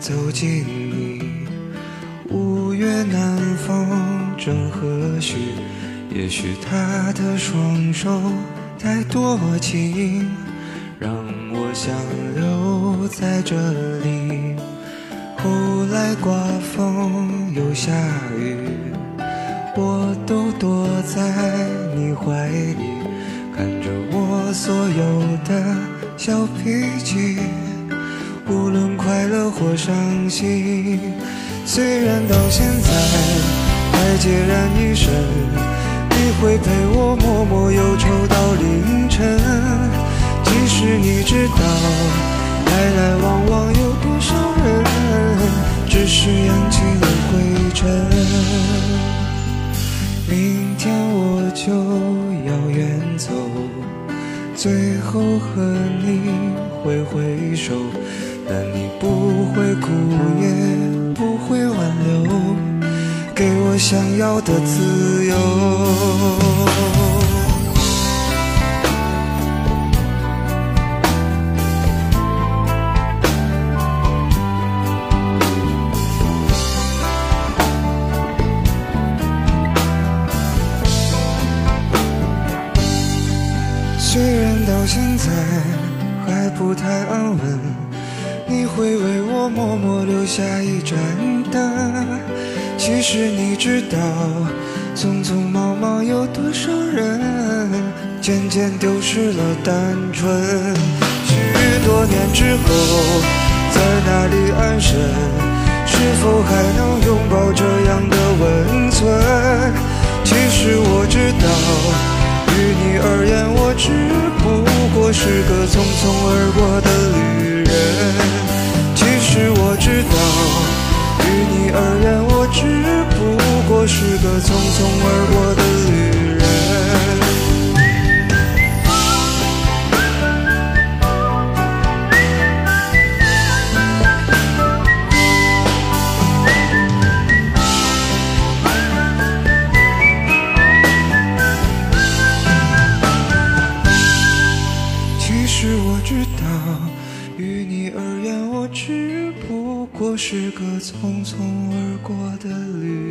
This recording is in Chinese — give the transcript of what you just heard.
走近你。五月南风正和煦，也许他的双手太多情，让我想留在这里。后来刮风又下雨，我都躲在你怀里，看着我所有的小脾气，无论快乐或伤心。虽然到现在还孑然一身，你会陪我默默忧愁到凌晨。即使你知道来来往往有多少人，只是扬起了灰尘。明天我就要远走，最后和你挥挥手，但你不会哭也。不会挽留，给我想要的自由。虽然到现在还不太安稳。你会为我默默留下一盏灯，其实你知道，匆匆忙忙有多少人，渐渐丢失了单纯。许多年之后，在哪里安身？是否还能拥抱这样的温存？其实我知道，于你而言，我只不过是个匆匆而过的知道。于你而言，我只不过是个匆匆而过的旅。